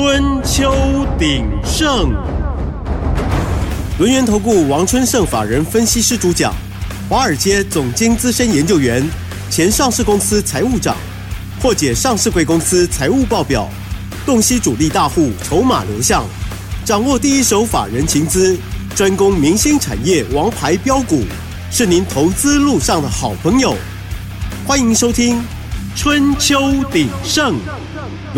春秋鼎盛，轮源投顾王春盛法人分析师主讲，华尔街总经资深研究员，前上市公司财务长，破解上市贵公司财务报表，洞悉主力大户筹码流向，掌握第一手法人情资，专攻明星产业王牌标股，是您投资路上的好朋友。欢迎收听。春秋鼎盛，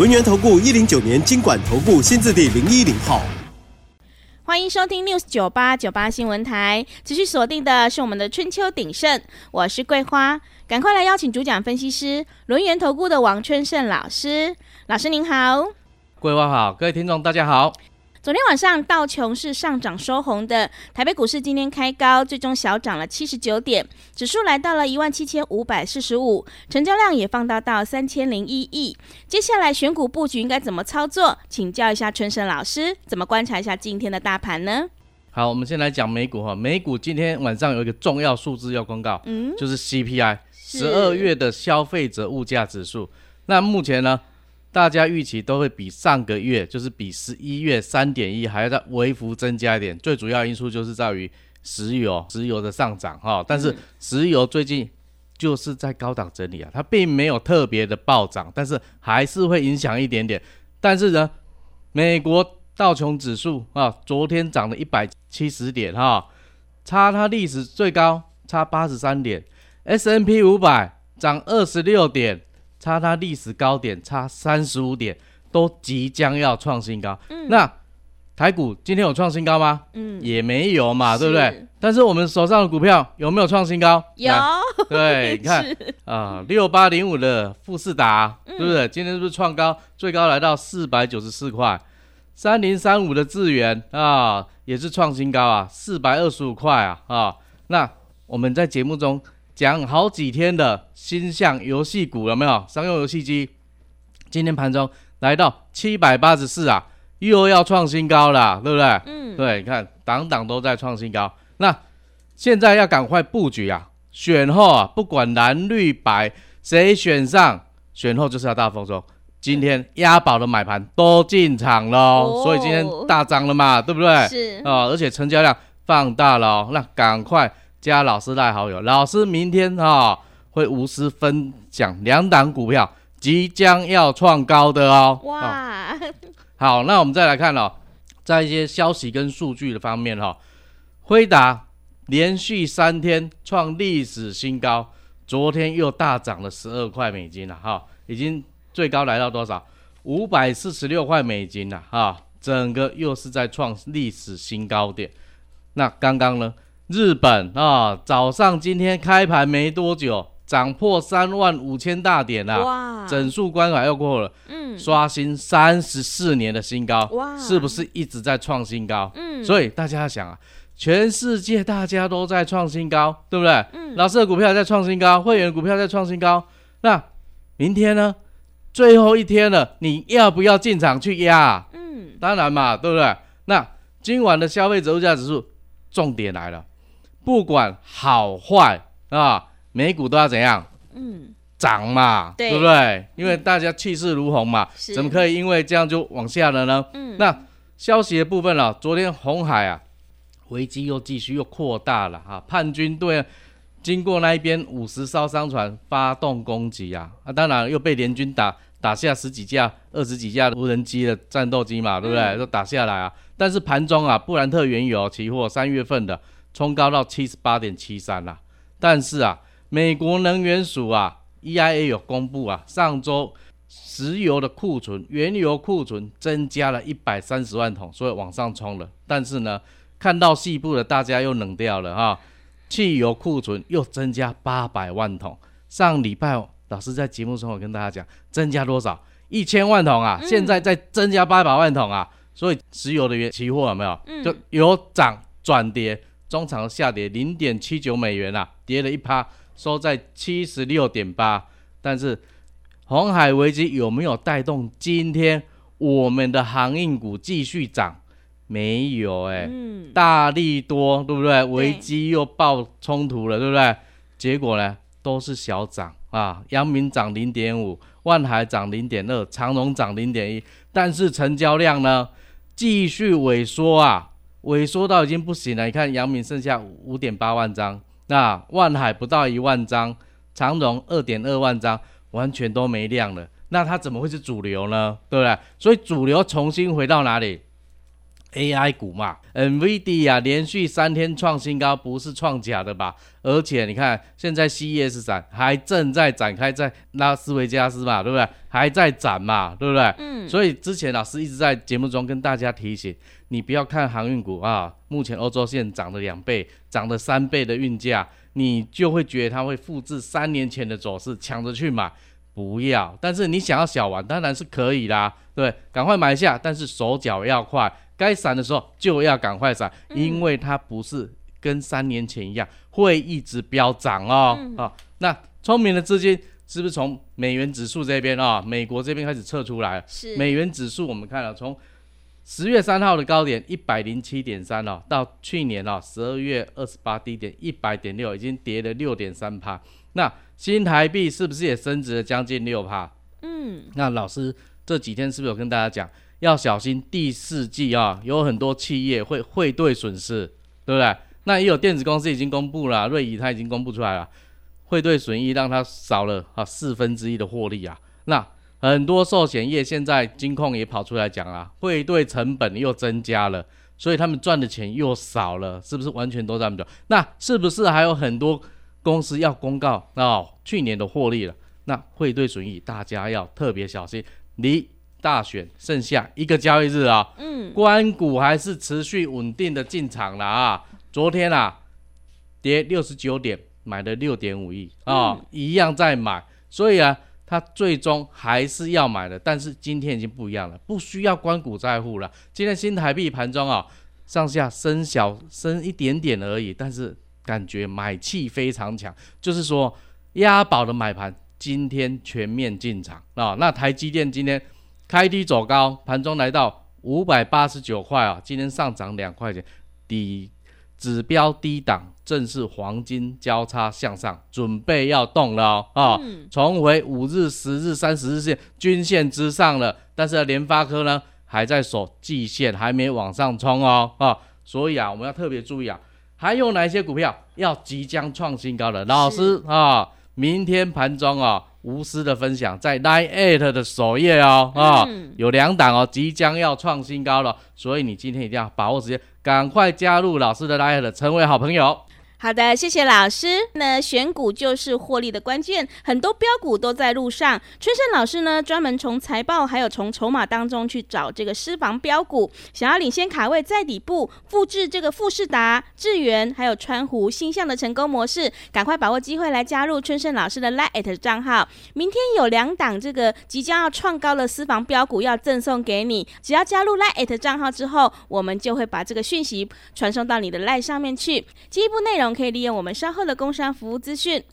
轮源投顾一零九年经管投顾新字第零一零号。欢迎收听 News 九八九八新闻台，持续锁定的是我们的春秋鼎盛，我是桂花，赶快来邀请主讲分析师轮源投顾的王春盛老师，老师您好，桂花好，各位听众大家好。昨天晚上道琼是上涨收红的，台北股市今天开高，最终小涨了七十九点，指数来到了一万七千五百四十五，成交量也放大到三千零一亿。接下来选股布局应该怎么操作？请教一下春生老师，怎么观察一下今天的大盘呢？好，我们先来讲美股哈，美股今天晚上有一个重要数字要公告，嗯，就是 CPI，十二月的消费者物价指数。那目前呢？大家预期都会比上个月，就是比十一月三点一还要再微幅增加一点。最主要因素就是在于石油，石油的上涨哈。但是石油最近就是在高档整理啊，它并没有特别的暴涨，但是还是会影响一点点。但是呢，美国道琼指数啊，昨天涨了一百七十点哈，差它历史最高差八十三点，S N P 五百涨二十六点。差它历史高点差三十五点，都即将要创新高。嗯，那台股今天有创新高吗？嗯，也没有嘛，对不对？但是我们手上的股票有没有创新高？有，对，你看啊，六八零五的富士达，对不对？今天是不是创高？最高来到四百九十四块。三零三五的智源啊，也是创新高啊，四百二十五块啊啊。那我们在节目中。讲好几天的新向游戏股有没有？商用游戏机今天盘中来到七百八十四啊，又要创新高了，对不对？嗯，对，你看档档都在创新高。那现在要赶快布局啊，选后啊，不管蓝绿白谁选上，选后就是要大丰收。今天押宝的买盘都进场了，哦，所以今天大涨了嘛，对不对？是啊，而且成交量放大了，哦，那赶快。加老师赖好友，老师明天哈、哦、会无私分享两档股票即将要创高的哦。哇、哦，好，那我们再来看哦，在一些消息跟数据的方面哈、哦，辉达连续三天创历史新高，昨天又大涨了十二块美金了哈、哦，已经最高来到多少？五百四十六块美金了哈、哦，整个又是在创历史新高点。那刚刚呢？日本啊，早上今天开盘没多久，涨破三万五千大点啊，哇，整数关卡又过了，嗯，刷新三十四年的新高，哇，是不是一直在创新高？嗯，所以大家想啊，全世界大家都在创新高，对不对？嗯，老师的股票在创新高，会员股票在创新高，那明天呢？最后一天了，你要不要进场去压？嗯，当然嘛，对不对？那今晚的消费者物价指数，重点来了。不管好坏啊，美股都要怎样？嗯，涨嘛，对，对不对？因为大家气势如虹嘛，怎么可以因为这样就往下了呢？嗯，那消息的部分了、啊，昨天红海啊，危机又继续又扩大了哈、啊，叛军队经过那一边五十艘商船发动攻击啊，啊，当然又被联军打打下十几架、二十几架无人机的战斗机嘛，对不对？嗯、都打下来啊，但是盘中啊，布兰特原油期货三月份的。冲高到七十八点七三啦，但是啊，美国能源署啊，EIA 有公布啊，上周石油的库存、原油库存增加了一百三十万桶，所以往上冲了。但是呢，看到细部的，大家又冷掉了哈，汽油库存又增加八百万桶。上礼拜老师在节目中我跟大家讲，增加多少？一千万桶啊，现在再增加八百万桶啊，所以石油的原期货有没有？就由涨转跌。中场下跌零点七九美元啊，跌了一趴，收在七十六点八。但是红海危机有没有带动今天我们的航运股继续涨？没有哎、欸嗯，大力多对不对？危机又爆冲突了对不对？结果呢都是小涨啊，阳明涨零点五，万海涨零点二，长荣涨零点一，但是成交量呢继续萎缩啊，萎缩到已经不行了。你看阳明剩下五点八万张，那万海不到一万张，长荣二点二万张，完全都没量了。那它怎么会是主流呢？对不对？所以主流重新回到哪里？AI 股嘛，NVIDIA 啊，连续三天创新高，不是创假的吧？而且你看，现在 CES 展还正在展开，在拉斯维加斯嘛，对不对？还在展嘛，对不对？嗯。所以之前老师一直在节目中跟大家提醒，你不要看航运股啊，目前欧洲线涨了两倍，涨了三倍的运价，你就会觉得它会复制三年前的走势，抢着去买，不要。但是你想要小玩，当然是可以啦，对，赶快买下，但是手脚要快。该闪的时候就要赶快闪，因为它不是跟三年前一样会一直飙涨哦。嗯、啊，那聪明的资金是不是从美元指数这边啊，美国这边开始撤出来？是美元指数，我们看了从十月三号的高点一百零七点三哦，到去年哦十二月二十八低点一百点六，已经跌了六点三趴。那新台币是不是也升值了将近六趴？嗯，那老师这几天是不是有跟大家讲？要小心第四季啊，有很多企业会汇兑损失，对不对？那也有电子公司已经公布了，瑞仪它已经公布出来了，汇兑损益让它少了啊四分之一的获利啊。那很多寿险业现在金控也跑出来讲啊，汇兑成本又增加了，所以他们赚的钱又少了，是不是完全都赚不到？那是不是还有很多公司要公告啊去年的获利了？那汇兑损益大家要特别小心，离。大选剩下一个交易日啊，嗯，官股还是持续稳定的进场了啊。昨天啊，跌六十九点，买了六点五亿啊，一样在买，所以啊，他最终还是要买的。但是今天已经不一样了，不需要关股在户了。今天新台币盘中啊，上下升小升一点点而已，但是感觉买气非常强，就是说押宝的买盘今天全面进场啊。那台积电今天。开低走高，盘中来到五百八十九块啊，今天上涨两块钱，底指标低档正是黄金交叉向上，准备要动了啊、重回五日、十日、三十日线均线之上了。但是联发科呢，还在守季线，还没往上冲哦啊、哦，所以啊，我们要特别注意啊，还有哪一些股票要即将创新高的？老师啊、哦，明天盘中啊。无私的分享在 LINE@ Eight 的首页哦，啊、有两档哦，即将要创新高了，所以你今天一定要把握时间，赶快加入老师的 LINE@，Eight，成为好朋友。好的，谢谢老师。那选股就是获利的关键，很多标股都在路上。春盛老师呢，专门从财报还有从筹码当中去找这个私房标股，想要领先卡位在底部，复制这个富士达、智原还有川湖、新象的成功模式，赶快把握机会来加入春盛老师的 LINE@ 账号。明天有两档这个即将要创高的私房标股要赠送给你，只要加入 LINE@ 账号之后，我们就会把这个讯息传送到你的 lie 上面去。进一步内容。可以利用我们稍后的工商服务资讯。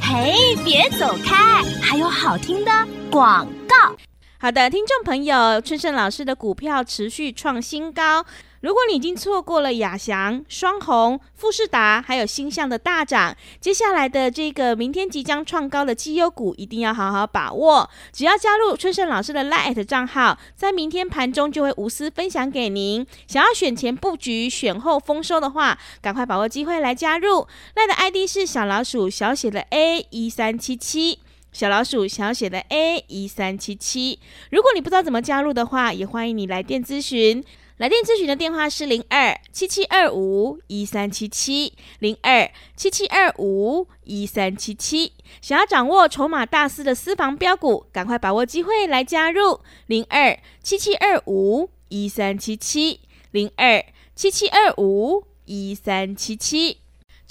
嘿，别走开，还有好听的广告。好的，听众朋友，春盛老师的股票持续创新高。如果你已经错过了亚翔、双鸿、富士达，还有星象的大涨，接下来的这个明天即将创高的绩优股，一定要好好把握。只要加入春盛老师的 LINE 账号，在明天盘中就会无私分享给您。想要选前布局、选后丰收的话，赶快把握机会来加入。LINE 的 ID 是小老鼠小写的 A 一三七七，小老鼠小写的 A 一三七七。如果你不知道怎么加入的话，也欢迎你来电咨询。来电咨询的电话是零二七七二五一三七七零二七七二五一三七七。想要掌握筹码大师的私房标股，赶快把握机会来加入零二七七二五一三七七零二七七二五一三七七。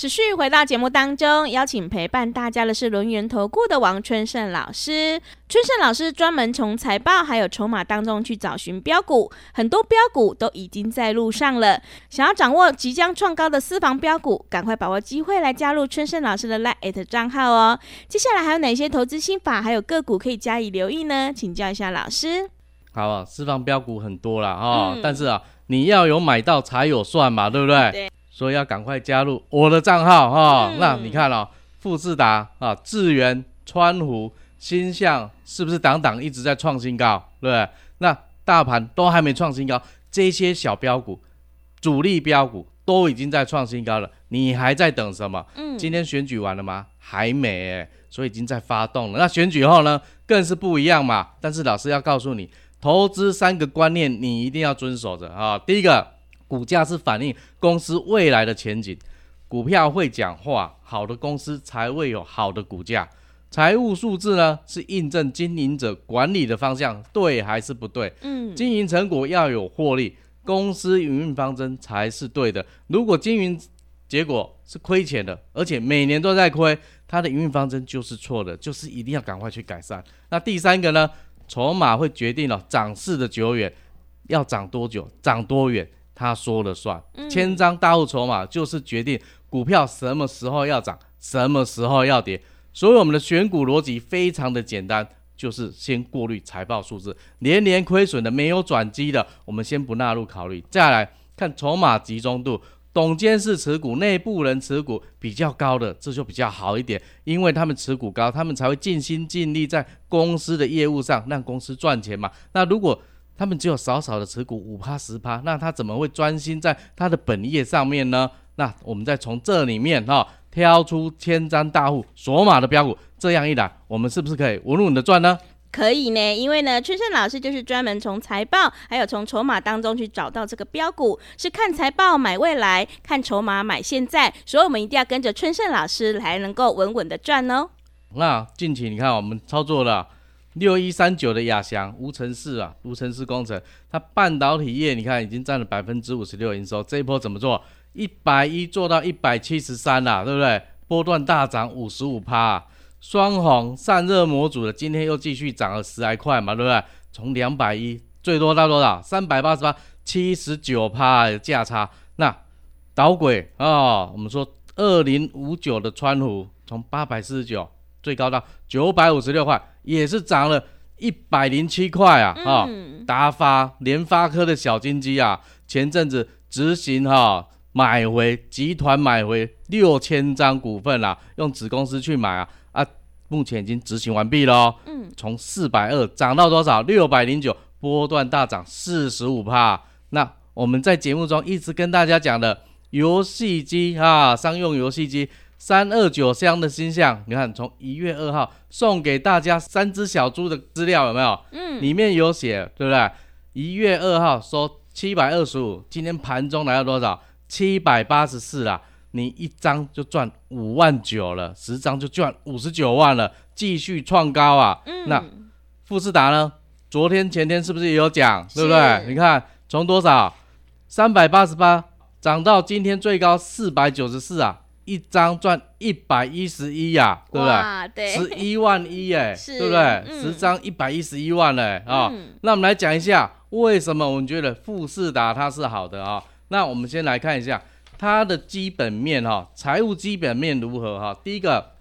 持续回到节目当中，邀请陪伴大家的是轮源投顾的王春盛老师。春盛老师专门从财报还有筹码当中去找寻标股，很多标股都已经在路上了。想要掌握即将创高的私房标股，赶快把握机会来加入春盛老师的 LINE@ 账号哦。接下来还有哪些投资心法，还有个股可以加以留意呢？请教一下老师。好啊，私房标股很多了啊、哦嗯，但是啊，你要有买到才有算嘛，对不对？对。所以要赶快加入我的账号哈。那你看哦，富士达啊、智源川湖、新象是不是档档一直在创新高？对不对？那大盘都还没创新高，这些小标股、主力标股都已经在创新高了，你还在等什么？嗯，今天选举完了吗？还没、欸，所以已经在发动了。那选举后呢，更是不一样嘛。但是老师要告诉你，投资三个观念你一定要遵守着啊。第一个，股价是反映公司未来的前景，股票会讲话，好的公司才会有好的股价。财务数字呢，是印证经营者管理的方向对还是不对？嗯，经营成果要有获利，公司营运方针才是对的。如果经营结果是亏钱的，而且每年都在亏，它的营运方针就是错的，就是一定要赶快去改善。那第三个呢，筹码会决定了涨势的久远，要涨多久，涨多远，他说了算。千张大户筹码就是决定股票什么时候要涨，什么时候要跌。所以我们的选股逻辑非常的简单，就是先过滤财报数字，连年亏损的、没有转机的，我们先不纳入考虑。再来看筹码集中度，董监事持股、内部人持股比较高的，这就比较好一点，因为他们持股高，他们才会尽心尽力在公司的业务上让公司赚钱嘛。那如果他们只有少少的持股，五趴十趴，那他怎么会专心在他的本业上面呢？那我们再从这里面哈。挑出千张大户索马的标股，这样一来，我们是不是可以稳稳的赚呢？可以呢，因为呢，春盛老师就是专门从财报还有从筹码当中去找到这个标股，是看财报买未来，看筹码买现在，所以我们一定要跟着春盛老师来，能够稳稳的赚哦。那近期你看，我们操作了六一三九的亚翔无尘室啊，无尘室工程，它半导体业你看已经占了百分之五十六营收，这一波怎么做？一百一做到一百七十三啦，对不对？波段大涨五十五趴，双红散热模组的今天又继续涨了十来块嘛，对不对？从两百一最多到多少？三百八十八，七十九趴的价差。那导轨啊、哦，我们说二零五九的川湖从八百四十九最高到九百五十六块，也是涨了一百零七块啊！哈、嗯，达、哦、发联发科的小金鸡啊，前阵子执行哈。哦买回集团买回六千张股份啦，用子公司去买啊啊，目前已经执行完毕了哦。嗯，从四百二涨到多少？六百零九，波段大涨四十五帕。那我们在节目中一直跟大家讲的游戏机啊，商用游戏机三二九箱的星象，你看从一月二号送给大家三只小猪的资料有没有？嗯，里面有写对不对？一月二号收七百二十五，今天盘中来到多少？七百八十四啦，你一张就赚五万九了，十张就赚五十九万了，继续创高啊！嗯、那富士达呢？昨天前天是不是也有讲，对不对？你看从多少三百八十八涨到今天最高四百九十四啊，一张赚一百一十一呀，对不对？十一万一哎，对不对？嗯、十张一百一十一万嘞啊！那我们来讲一下为什么我们觉得富士达它是好的啊、哦？那我们先来看一下它的基本面哈，财务基本面如何哈？第一个，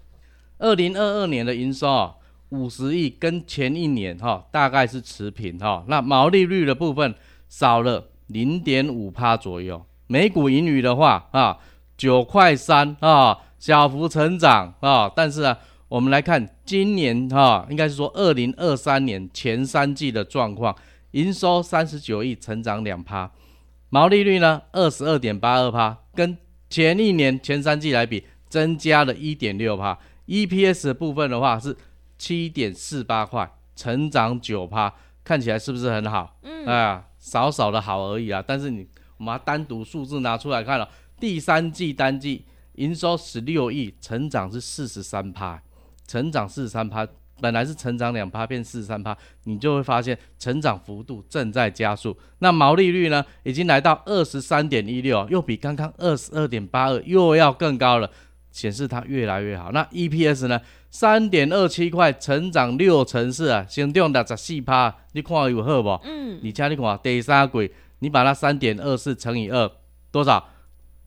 二零二二年的营收啊，五十亿，跟前一年哈大概是持平哈。那毛利率的部分少了零点五帕左右，每股盈余的话啊，九块三啊，小幅成长啊。但是啊，我们来看今年哈，应该是说二零二三年前三季的状况，营收三十九亿，成长两趴。毛利率呢，二十二点八二趴，跟前一年前三季来比，增加了一点六趴。EPS 的部分的话是七点四八块，成长九趴，看起来是不是很好？嗯，哎呀，少少的好而已啊。但是你我们单独数字拿出来看了，第三季单季营收十六亿，成长是四十三趴，成长四十三趴。本来是成长两趴变四十三趴，你就会发现成长幅度正在加速。那毛利率呢，已经来到二十三点一六，又比刚刚二十二点八二又要更高了，显示它越来越好。那 EPS 呢，三点二七块，成长六成四啊，先用的十四趴，你看有好不？嗯，你家你看第三季，你把它三点二四乘以二，多少？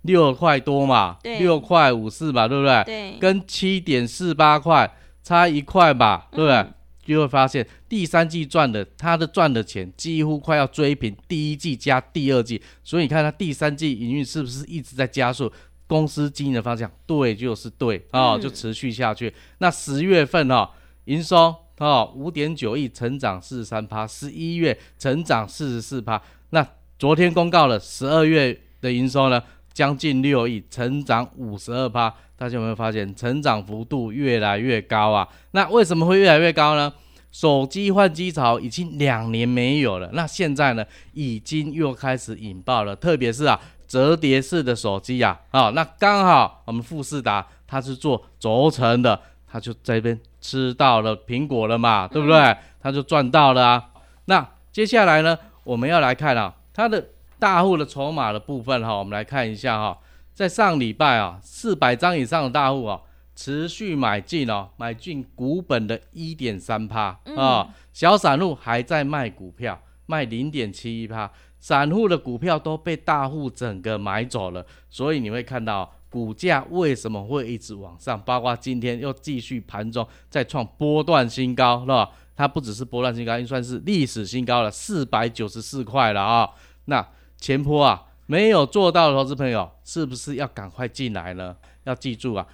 六块多嘛，六块五四嘛，对不对？对，跟七点四八块。差一块吧，对不对？嗯、就会发现第三季赚的，他的赚的钱几乎快要追平第一季加第二季，所以你看他第三季营运是不是一直在加速？公司经营的方向对就是对啊、哦，就持续下去。嗯、那十月份哈、哦，营收哦五点九亿，成长四十三趴；十一月成长四十四趴。那昨天公告了十二月的营收呢，将近六亿，成长五十二趴。大家有没有发现成长幅度越来越高啊？那为什么会越来越高呢？手机换机潮已经两年没有了，那现在呢，已经又开始引爆了，特别是啊。折叠式的手机呀，啊，那刚好我们富士达它是做轴承的，它就这边吃到了苹果了嘛，对不对？它就赚到了啊。那接下来呢，我们要来看啊，它的大户的筹码的部分哈，我们来看一下哈，在上礼拜啊，四百张以上的大户啊，持续买进哦，买进股本的一点三趴啊，小散户还在卖股票，卖零点七一趴。散户的股票都被大户整个买走了，所以你会看到股价为什么会一直往上，包括今天又继续盘中再创波段新高，是吧？它不只是波段新高，应算是历史新高了，四百九十四块了啊！那前坡啊没有做到的投资朋友，是不是要赶快进来呢？要记住啊，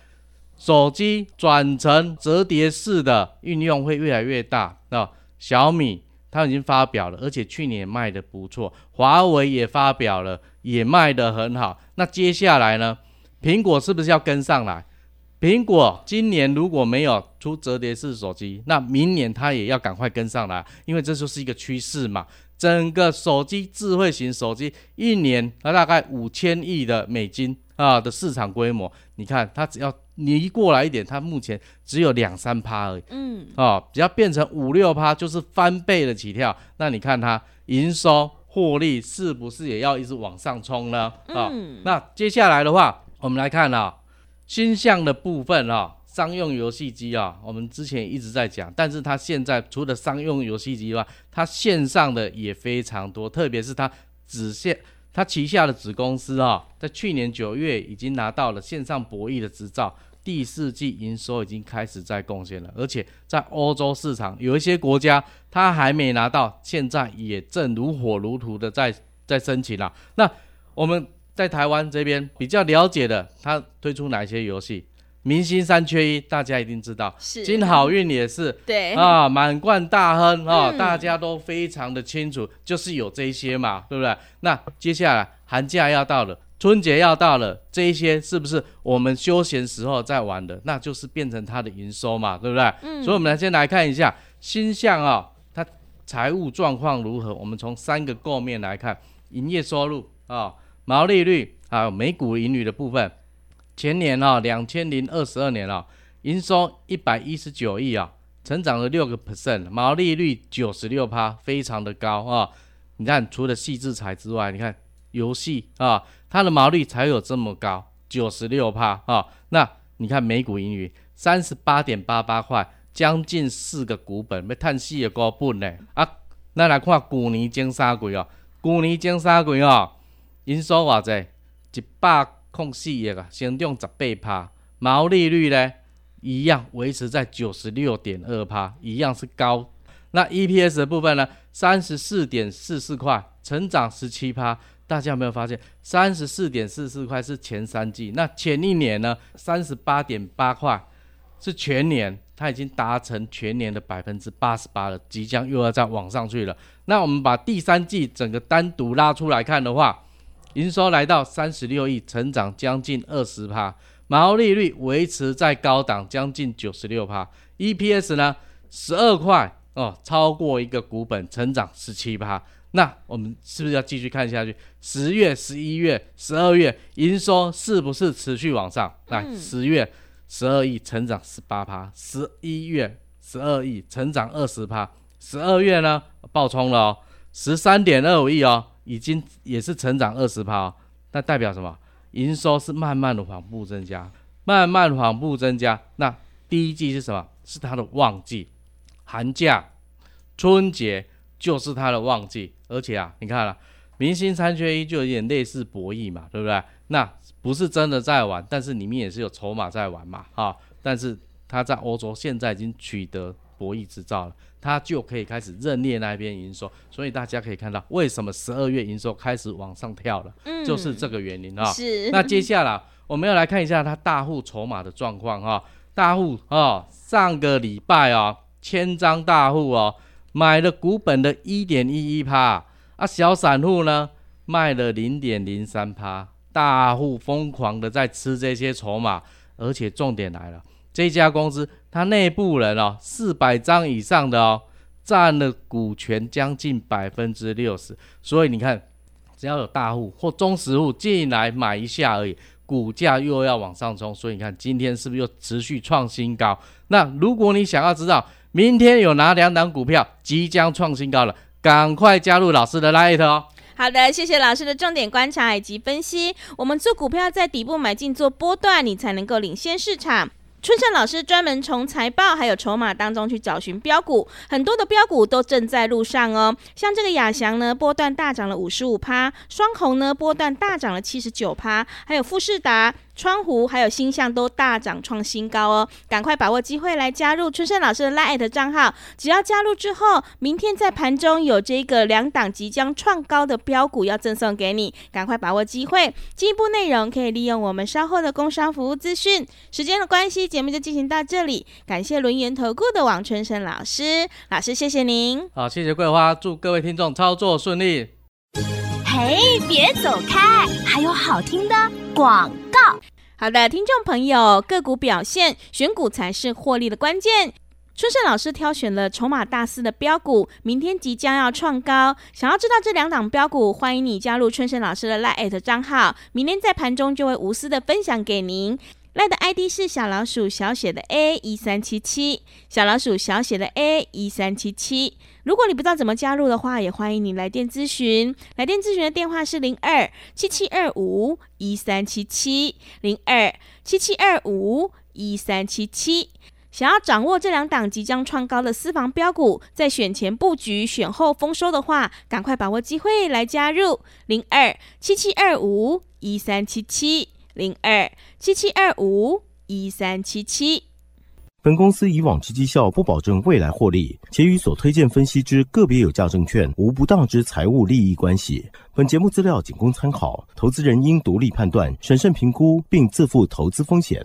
手机转成折叠式的运用会越来越大啊，小米。它已经发表了，而且去年卖得不错。华为也发表了，也卖得很好。那接下来呢？苹果是不是要跟上来？苹果今年如果没有出折叠式手机，那明年它也要赶快跟上来，因为这就是一个趋势嘛。整个手机智慧型手机一年它大概五千亿的美金啊的市场规模，你看它只要。你过来一点，它目前只有两三趴而已。嗯，啊，只要变成五六趴，就是翻倍的起跳。那你看它营收获利是不是也要一直往上冲呢？啊、那接下来的话，我们来看啊、哦，新象的部分啊、哦，商用游戏机啊，我们之前一直在讲，但是它现在除了商用游戏机以外，它线上的也非常多，特别是它子线。它旗下的子公司啊，在去年九月已经拿到了线上博弈的执照。第四季营收已经开始在贡献了，而且在欧洲市场有一些国家它还没拿到，现在也正如火如荼的在在申请了。那我们在台湾这边比较了解的，它推出哪些游戏？明星三缺一，大家一定知道。是金好运也是。对啊，满贯大亨啊，大家都非常的清楚，就是有这些嘛，对不对？那接下来寒假要到了。春节要到了，这一些是不是我们休闲时候在玩的？那就是变成它的营收嘛，对不对？嗯。所以，我们来先来看一下星象啊、哦，它财务状况如何？我们从三个构面来看：营业收入啊、哦、毛利率还有每股盈余的部分。前年啊、哦，两千零二十二年啊、哦，营收一百一十九亿啊，成长了六个 percent，毛利率九十六趴，非常的高啊、哦。你看，除了矽智财之外，你看游戏啊。它的毛利才有这么高，九十六趴啊！那你看每股盈余三十八点八八块，将近四个股本，要叹四个股本呢啊！那来看去年前三季哦，去年前三季哦，营收偌济一百控四亿啊，成长十八趴，毛利率呢一样维持在九十六点二趴，一样是高。那 EPS 的部分呢，三十四点四四块，成长十七趴。大家有没有发现，三十四点四四块是前三季，那前一年呢，三十八点八块是全年，它已经达成全年的百分之八十八了，即将又要再往上去了。那我们把第三季整个单独拉出来看的话，营收来到三十六亿，成长将近二十趴，毛利率维持在高档，将近九十六趴，EPS 呢十二块哦，超过一个股本，成长十七趴。那我们是不是要继续看下去？十月、十一月、十二月营收是不是持续往上？来，十月十二亿，成长十八趴；十一月十二亿，成长二十趴；十二月呢，爆冲了哦，十三点二五亿哦，已经也是成长二十趴。那代表什么？营收是慢慢的缓步增加，慢慢缓步增加。那第一季是什么？是它的旺季，寒假、春节。就是它的旺季，而且啊，你看了，明星三缺一就有点类似博弈嘛，对不对？那不是真的在玩，但是里面也是有筹码在玩嘛，哈。但是它在欧洲现在已经取得博弈执照了，它就可以开始认列那边营收。所以大家可以看到，为什么十二月营收开始往上跳了，嗯、就是这个原因啊。是。那接下来我们要来看一下它大户筹码的状况哈。大户哦，上个礼拜哦，千张大户哦，买了股本的一点一一趴啊，小散户呢卖了零点零三趴，大户疯狂的在吃这些筹码，而且重点来了，这家公司它内部人哦，四百张以上的哦，占了股权将近百分之六十，所以你看，只要有大户或中实户进来买一下而已。股价又要往上冲，所以你看今天是不是又持续创新高？那如果你想要知道明天有哪两档股票即将创新高了，赶快加入老师的 Light 哦。好的，谢谢老师的重点观察以及分析。我们做股票在底部买进做波段，你才能够领先市场。春盛老师专门从财报还有筹码当中去找寻标股，很多的标股都正在路上哦。像这个亚翔呢，波段大涨了五十五趴；双红呢，波段大涨了七十九趴；还有富士达。窗户还有星象都大涨创新高哦，赶快把握机会来加入春盛老师的 LINE 账号。只要加入之后，明天在盘中有这个两档即将创高的标股要赠送给你，赶快把握机会。进一步内容可以利用我们稍后的工商服务资讯。时间的关系，节目就进行到这里。感谢轮圆投顾的王春盛老师，老师谢谢您。好，谢谢桂花，祝各位听众操作顺利。嘿，别走开，还有好听的广告。好的，听众朋友，个股表现，选股才是获利的关键。春盛老师挑选了筹码大师的标股，明天即将要创高。想要知道这两档标股，欢迎你加入春盛老师的 LINE@ 账号，明天在盘中就会无私的分享给您。LINE 的 ID 是小老鼠小写的 A 一三七七，小老鼠小写的 A 一三七七。如果你不知道怎么加入的话，也欢迎你来电咨询。来电咨询的电话是零二七七二五一三七七零二七七二五一三七七。想要掌握这两档即将创高的私房标股，在选前布局、选后丰收的话，赶快把握机会来加入零二七七二五一三七七零二七七二五一三七七。本公司以往之绩效不保证未来获利，且与所推荐分析之个别有价证券无不当之财务利益关系。本节目资料仅供参考，投资人应独立判断、审慎评估，并自负投资风险。